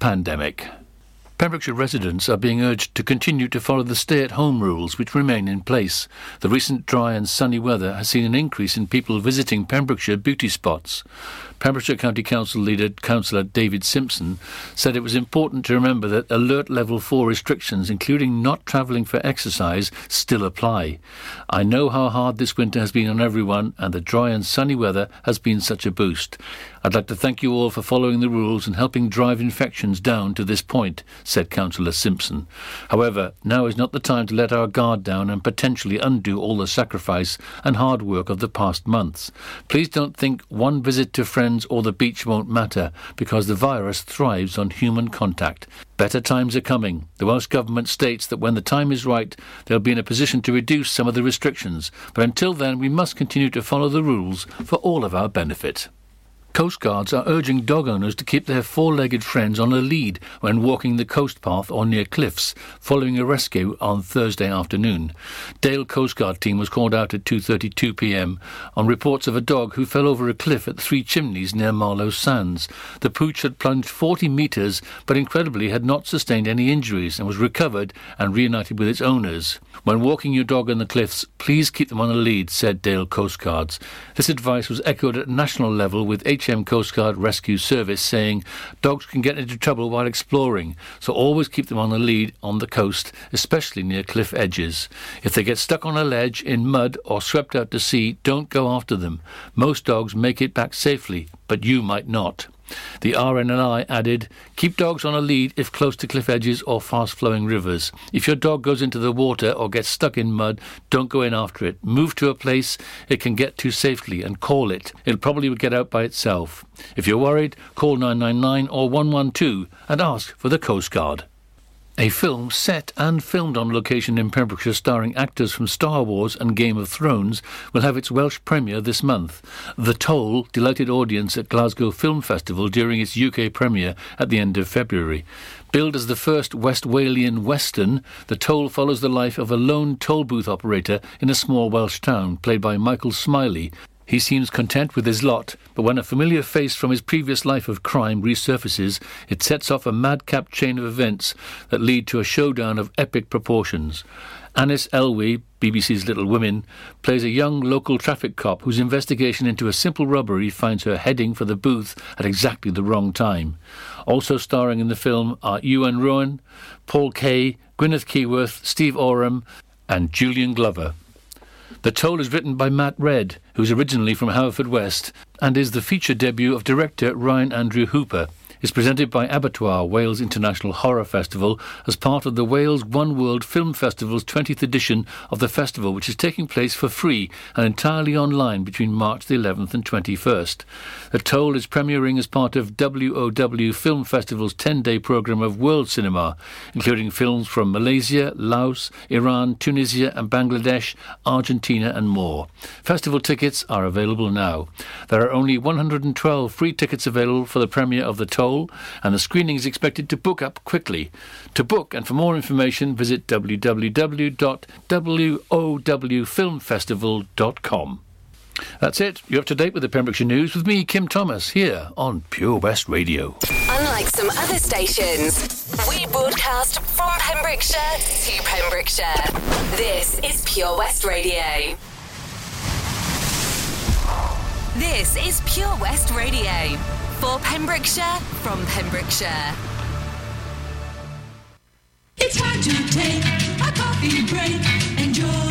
pandemic. Pembrokeshire residents are being urged to continue to follow the stay at home rules which remain in place. The recent dry and sunny weather has seen an increase in people visiting Pembrokeshire beauty spots. Pembrokeshire County Council leader, Councillor David Simpson, said it was important to remember that Alert Level 4 restrictions, including not travelling for exercise, still apply. I know how hard this winter has been on everyone, and the dry and sunny weather has been such a boost. I'd like to thank you all for following the rules and helping drive infections down to this point, said Councillor Simpson. However, now is not the time to let our guard down and potentially undo all the sacrifice and hard work of the past months. Please don't think one visit to friends or the beach won't matter because the virus thrives on human contact. Better times are coming. The Welsh Government states that when the time is right, they'll be in a position to reduce some of the restrictions, but until then, we must continue to follow the rules for all of our benefit. Coastguards are urging dog owners to keep their four-legged friends on a lead when walking the coast path or near cliffs, following a rescue on Thursday afternoon. Dale Coastguard team was called out at 2.32 p.m. on reports of a dog who fell over a cliff at Three Chimneys near Marloes Sands. The pooch had plunged 40 metres, but incredibly had not sustained any injuries and was recovered and reunited with its owners. When walking your dog on the cliffs, please keep them on a lead, said Dale Coastguards. This advice was echoed at national level with HM Coast Guard Rescue Service saying dogs can get into trouble while exploring, so always keep them on a lead on the coast, especially near cliff edges. If they get stuck on a ledge, in mud, or swept out to sea, don't go after them. Most dogs make it back safely, but you might not. The RNLI added, keep dogs on a lead if close to cliff edges or fast flowing rivers. If your dog goes into the water or gets stuck in mud, don't go in after it. Move to a place it can get to safely and call it. It'll probably get out by itself. If you're worried, call 999 or 112 and ask for the Coast Guard. A film set and filmed on location in Pembrokeshire starring actors from Star Wars and Game of Thrones will have its Welsh premiere this month. The Toll delighted audience at Glasgow Film Festival during its UK premiere at the end of February. Billed as the first West Walian Western, The Toll follows the life of a lone toll booth operator in a small Welsh town, played by Michael Smiley, he seems content with his lot, but when a familiar face from his previous life of crime resurfaces, it sets off a madcap chain of events that lead to a showdown of epic proportions. Annes Elwy, BBC's Little Women, plays a young local traffic cop whose investigation into a simple robbery finds her heading for the booth at exactly the wrong time. Also starring in the film are Iwan Rheon, Paul Kaye, Gwyneth Keyworth, Steve Oram, and Julian Glover. The Toll is written by Matt Redd, who's originally from Haverfordwest, and is the feature debut of director Ryan Andrew Hooper is presented by Abertoir Wales International Horror Festival, as part of the Wales One World Film Festival's 20th edition of the festival, which is taking place for free and entirely online between March the 11th and 21st. The Toll is premiering as part of WOW Film Festival's 10-day programme of world cinema, including films from Malaysia, Laos, Iran, Tunisia and Bangladesh, Argentina and more. Festival tickets are available now. There are only 112 free tickets available for the premiere of The Toll and the screening is expected to book up quickly. To book and for more information, visit www.wowfilmfestival.com. That's it. You're up to date with the Pembrokeshire News with me, Kim Thomas, here on Pure West Radio. Unlike some other stations, we broadcast from Pembrokeshire to Pembrokeshire. This is Pure West Radio. This is Pure West Radio for Pembrokeshire from Pembrokeshire. It's time to take a coffee break. Enjoy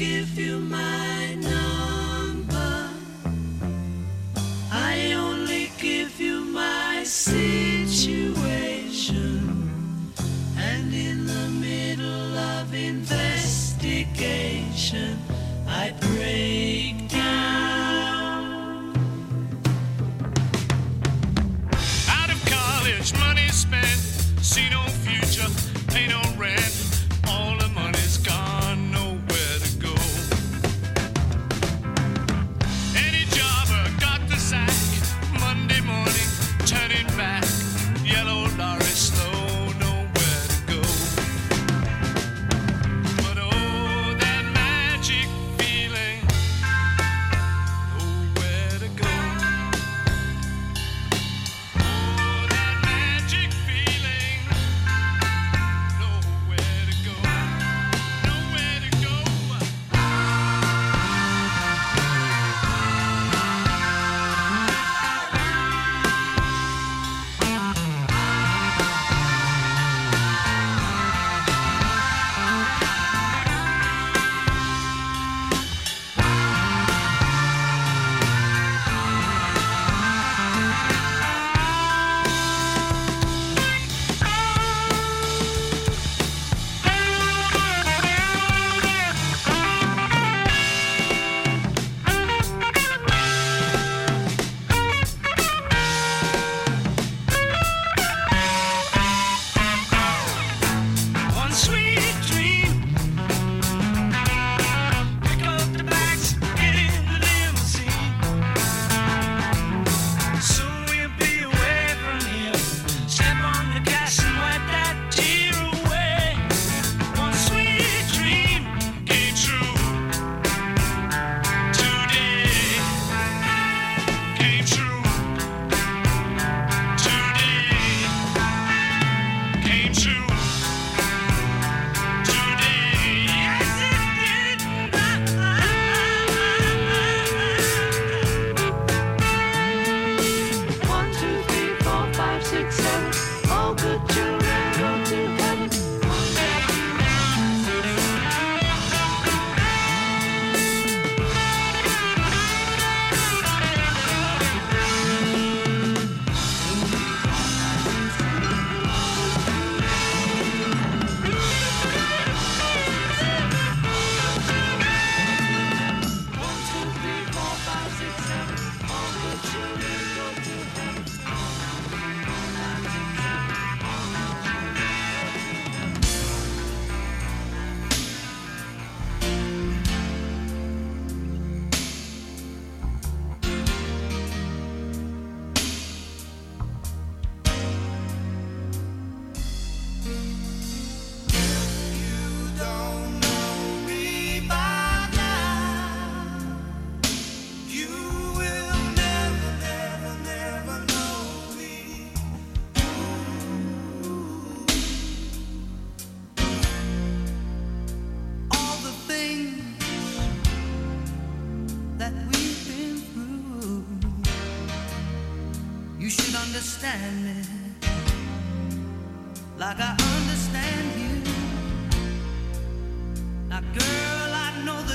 give you my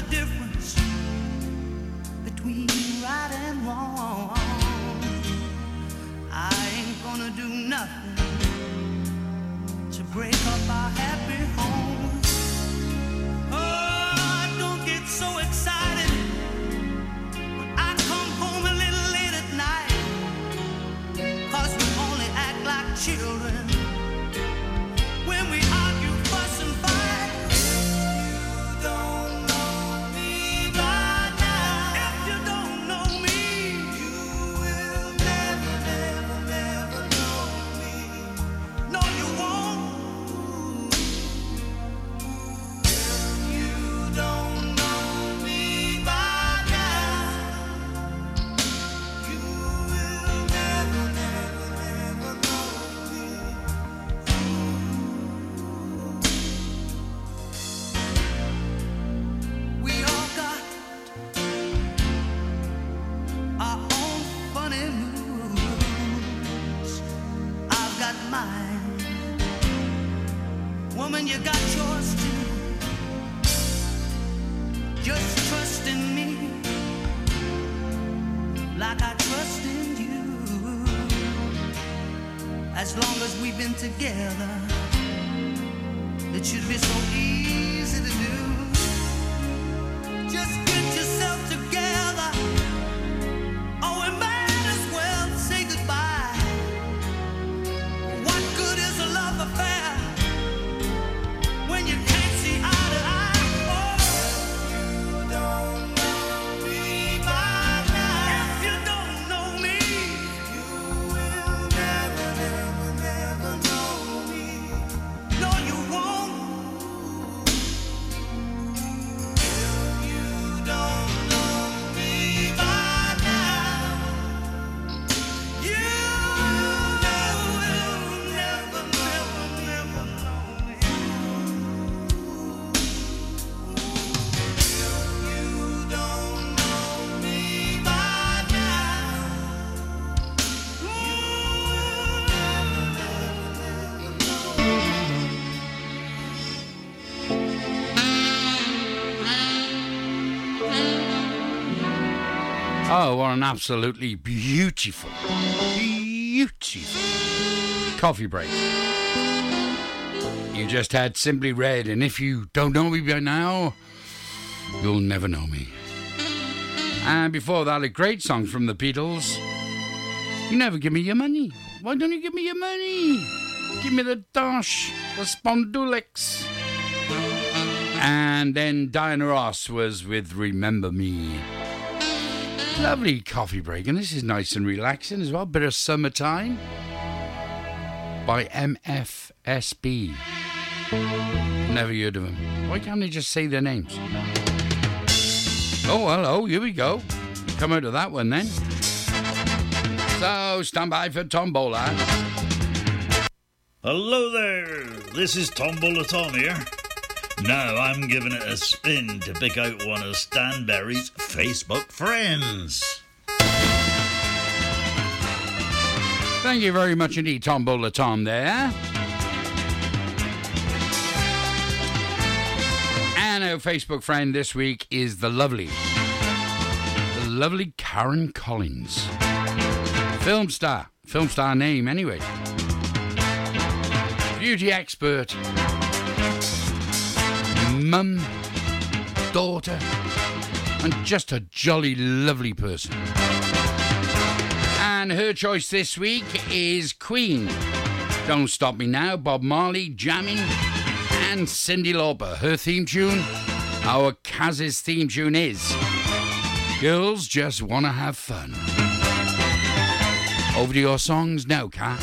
difference between right and wrong. I ain't gonna do nothing to break up our. Oh, what an absolutely beautiful, beautiful coffee break. You just had Simply Red, and if you don't know me by now, you'll never know me. And before that, a great song from the Beatles. You never give me your money. Why don't you give me your money? Give me the dash, the spondulix. And then Diana Ross was with Remember Me. Lovely coffee break, and this is nice and relaxing as well. Bit of summertime by MFSB. Never heard of them. Why can't they just say their names? Oh, hello, here we go. Come out of that one then. So, stand by for Tombola. Hello there, this is Tombola Tom here. Now I'm giving it a spin to pick out one of Stan Berry's Facebook friends. Thank you very much indeed, Tombola Tom there. And our Facebook friend this week is the lovely, the lovely Karen Collins. Film star, film star name anyway. Beauty expert, mum, daughter, and just a jolly lovely person. And her choice this week is Queen. Don't Stop Me Now, Bob Marley, Jamming, and Cyndi Lauper. Her theme tune, our Kaz's theme tune is Girls Just Wanna Have Fun. Over to your songs now, Kat.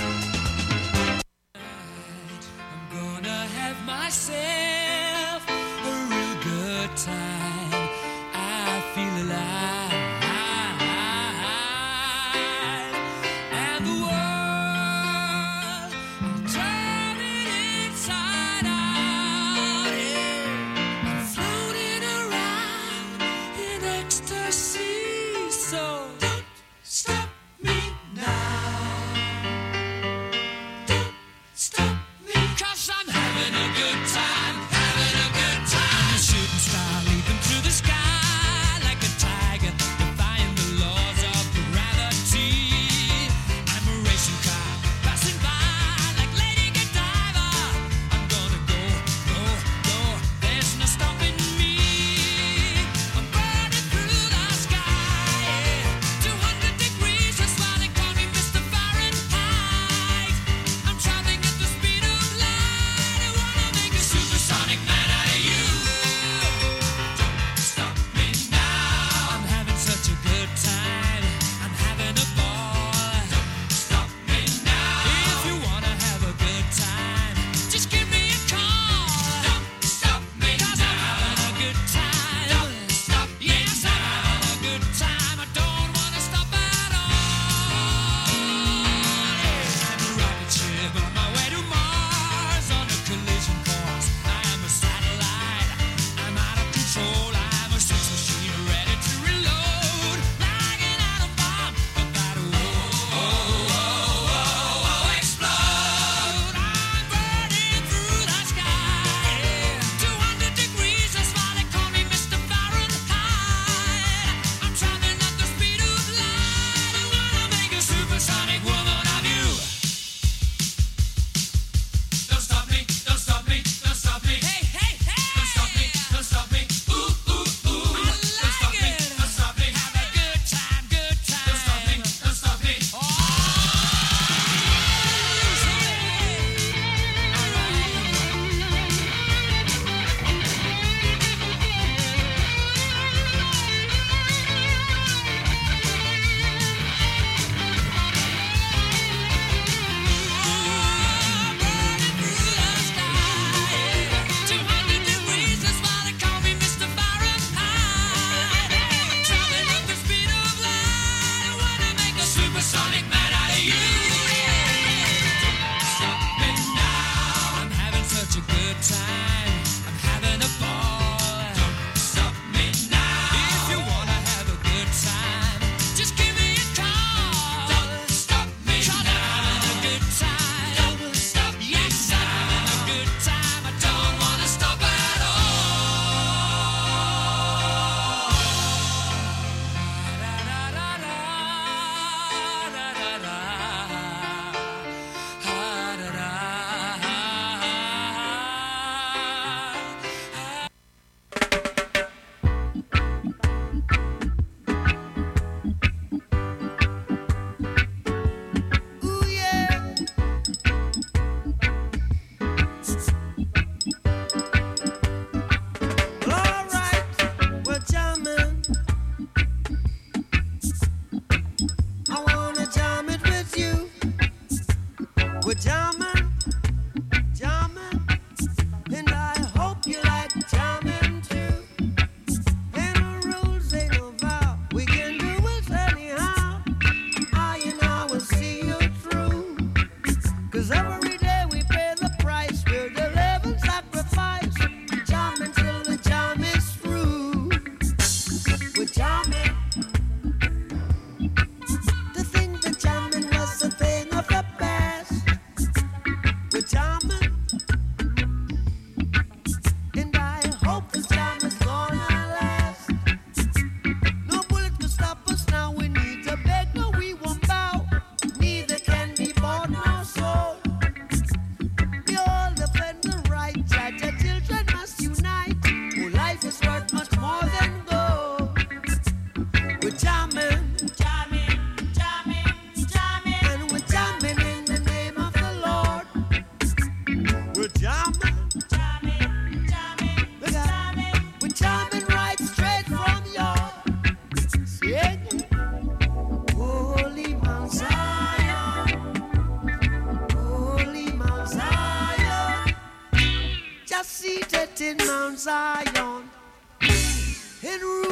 Zion. It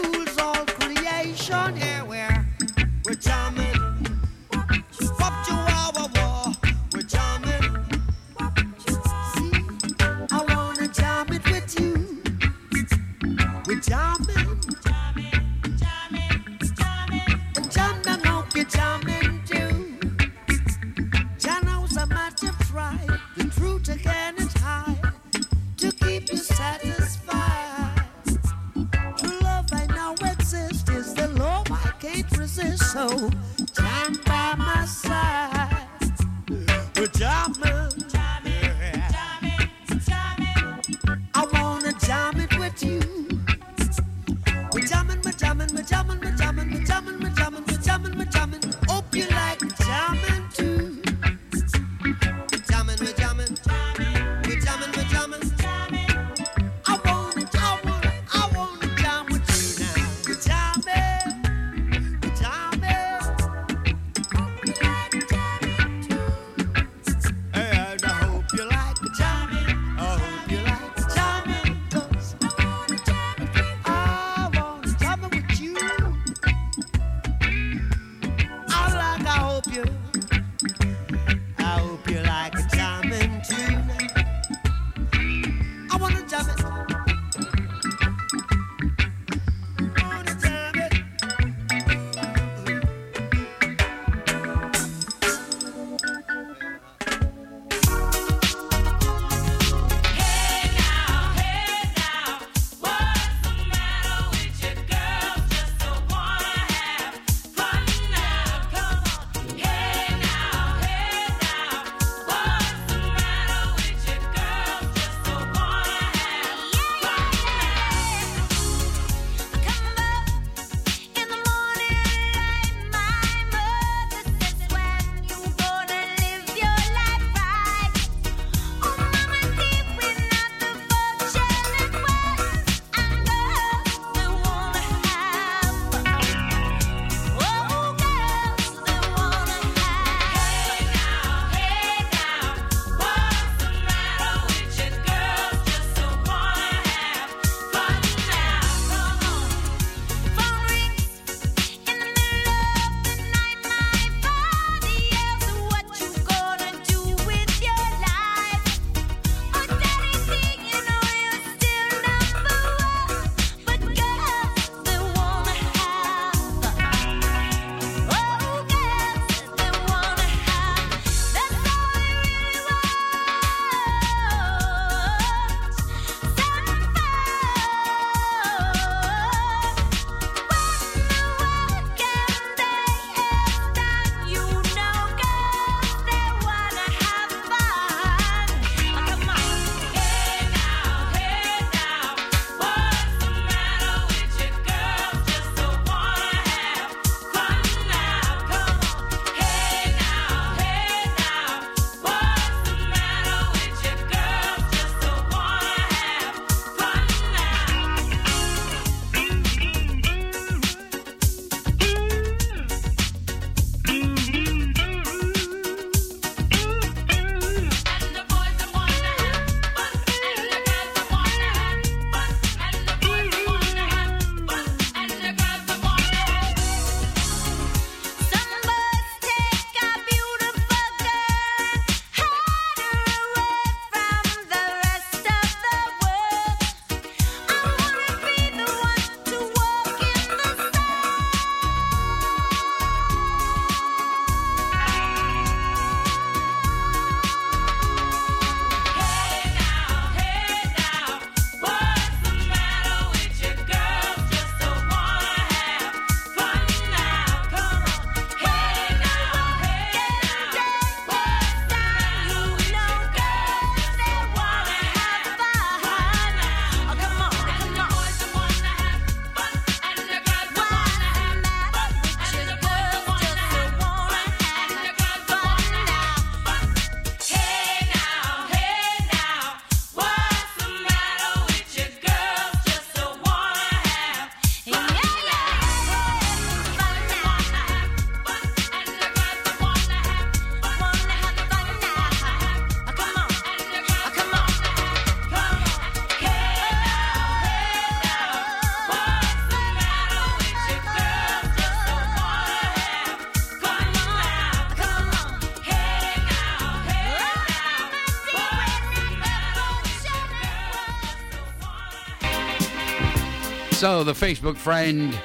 So, the Facebook friend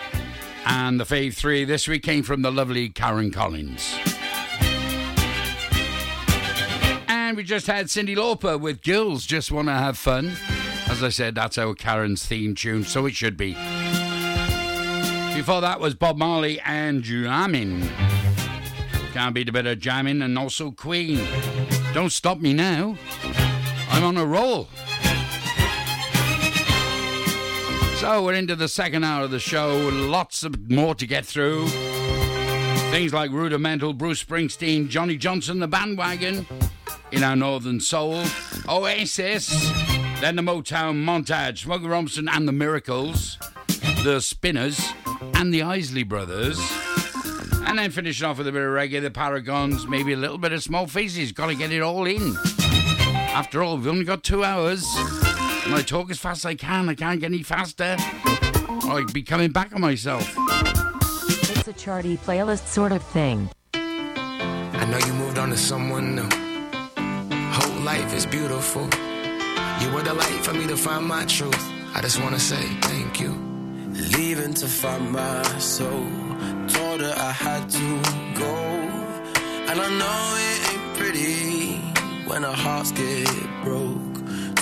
and the Fave 3 this week came from the lovely Karen Collins. And we just had Cyndi Lauper with Girls Just Want to Have Fun. As I said, that's our Karen's theme tune, so it should be. Before that was Bob Marley and Jamming. Can't beat a bit of jamming and also Queen. Don't stop me now. I'm on a roll. So we're into the second hour of the show. Lots of more to get through. Things like Rudimental, Bruce Springsteen, Johnny Johnson, the bandwagon in our Northern Soul, Oasis, then the Motown montage, Smokey Robinson and the Miracles, the Spinners, and the Isley Brothers. And then finishing off with a bit of reggae, the Paragons, maybe a little bit of Small Faces. Got to get it all in. After all, we've only got two hours. And I talk as fast as I can. I can't get any faster. I'd be coming back on myself. It's a charty playlist sort of thing. I know you moved on to someone new. Whole life is beautiful. You were the light for me to find my truth. I just wanna say thank you. Leaving to find my soul. Told her I had to go. And I know it ain't pretty when our hearts get broke.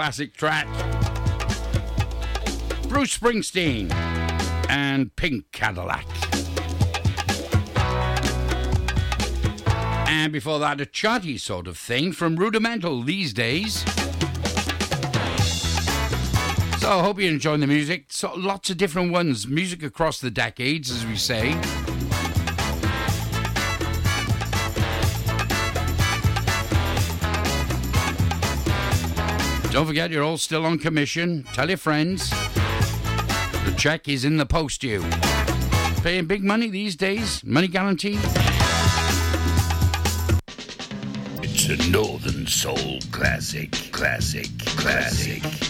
classic track Bruce Springsteen and Pink Cadillac. And before that, a chatty sort of thing from Rudimental these days. So I hope you enjoy the music. So, lots of different ones, music across the decades, as we say. Don't forget, you're all still on commission. Tell your friends. The check is in the post, you. Paying big money these days, money guaranteed. It's a Northern Soul classic, classic, classic. classic.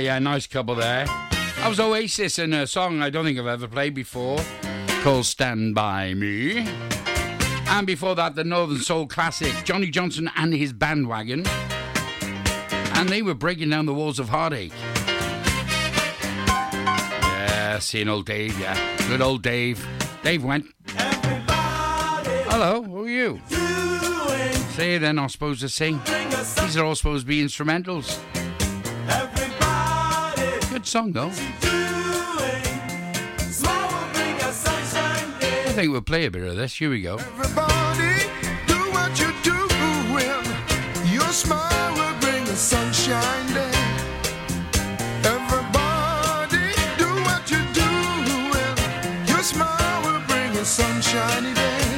Yeah, nice couple there. That was Oasis and a song I don't think I've ever played before called Stand By Me. And before that, the Northern Soul classic, Johnny Johnson and his bandwagon. And they were breaking down the walls of heartache. Yeah, seeing old Dave, yeah. Good old Dave. Dave went. Hello, who are you? Say they're not supposed to sing. These are all supposed to be instrumentals. Song though. I think we'll play a bit of this. Here we go. Everybody, do what you do when your smile will bring a sunshine day. Everybody, do what you do when your smile will bring a sunshiny day.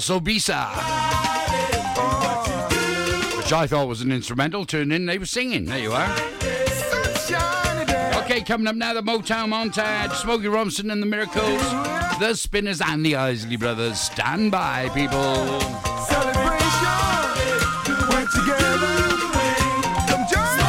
That's Osibisa. Which I thought was an instrumental. Turned in, they were singing. There you are. Okay, coming up now, the Motown montage. Smokey Robinson and the Miracles, the Spinners and the Isley Brothers. Stand by, people. We're together. Come join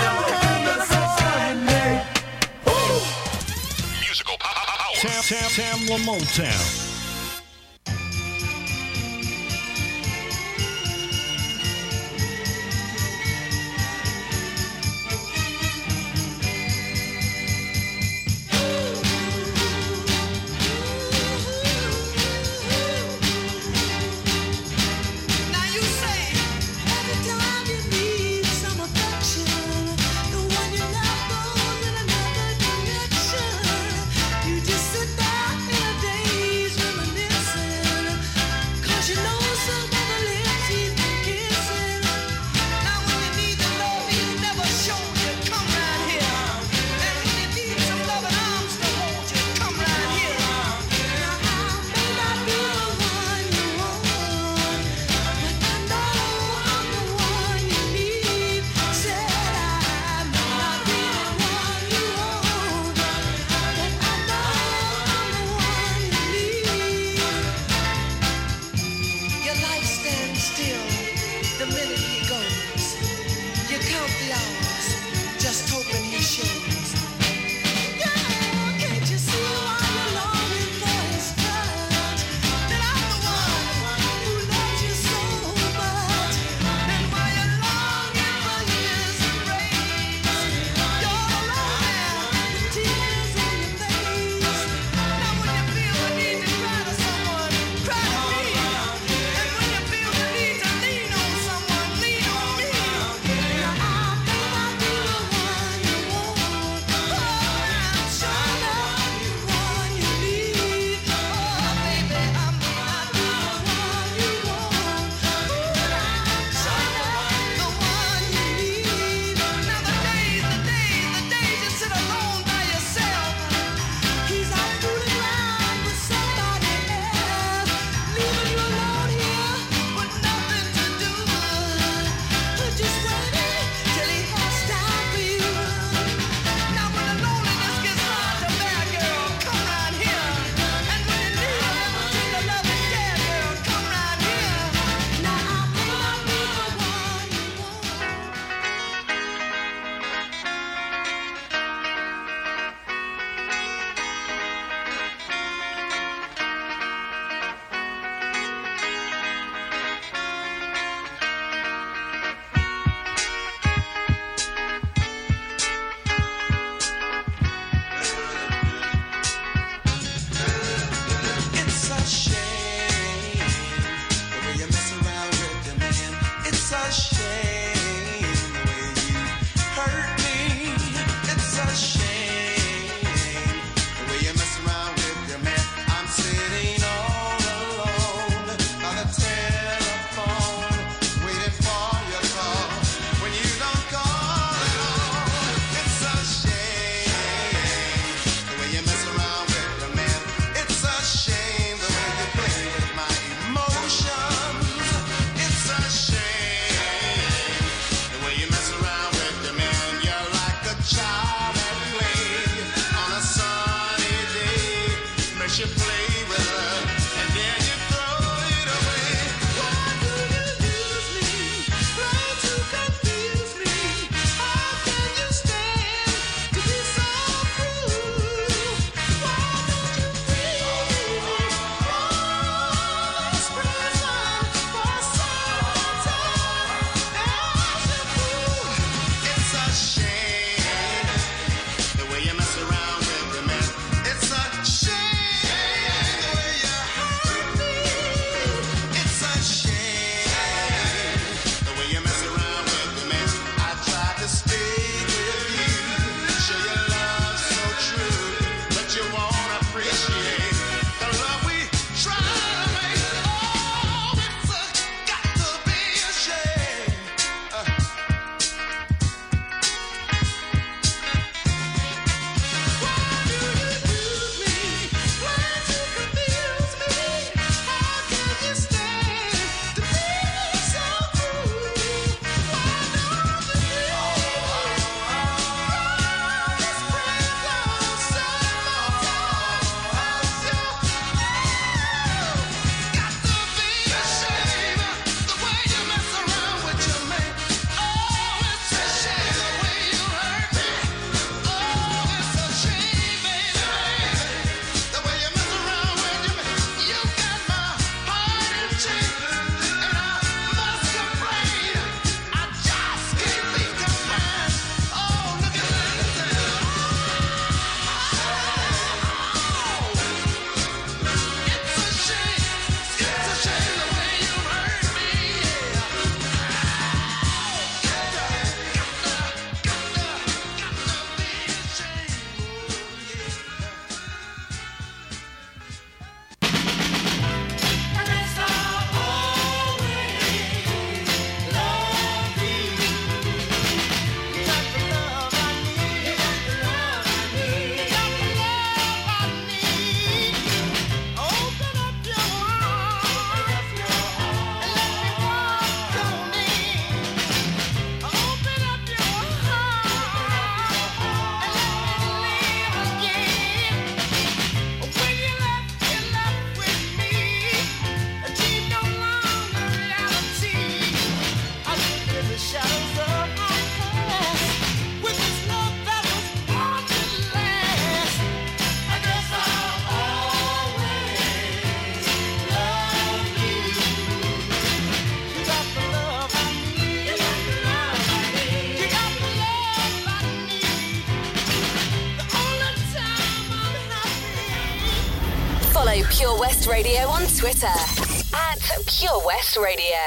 Follow Pure West Radio on Twitter at Pure West Radio.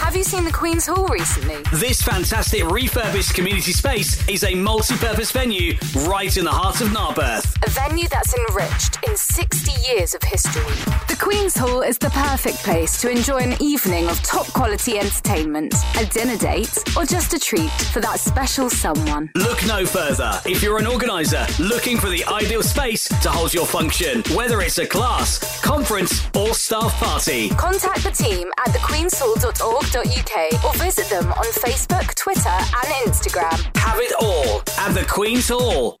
Have you seen the Queen's Hall recently? This fantastic refurbished community space is a multi-purpose venue right in the heart of Narberth. A venue that's enriched in 60 years of history. Queen's Hall is the perfect place to enjoy an evening of top quality entertainment, a dinner date, or just a treat for that special someone. Look no further. If you're an organiser looking for the ideal space to hold your function, whether it's a class, conference, or staff party. Contact the team at thequeenshall.org.uk or visit them on Facebook, Twitter, and Instagram. Have it all at the Queen's Hall.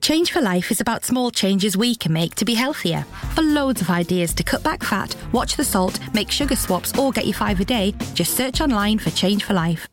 Change for Life is about small changes we can make to be healthier. For loads of ideas to cut back fat, watch the salt, make sugar swaps, or get your five a day, just search online for Change for Life.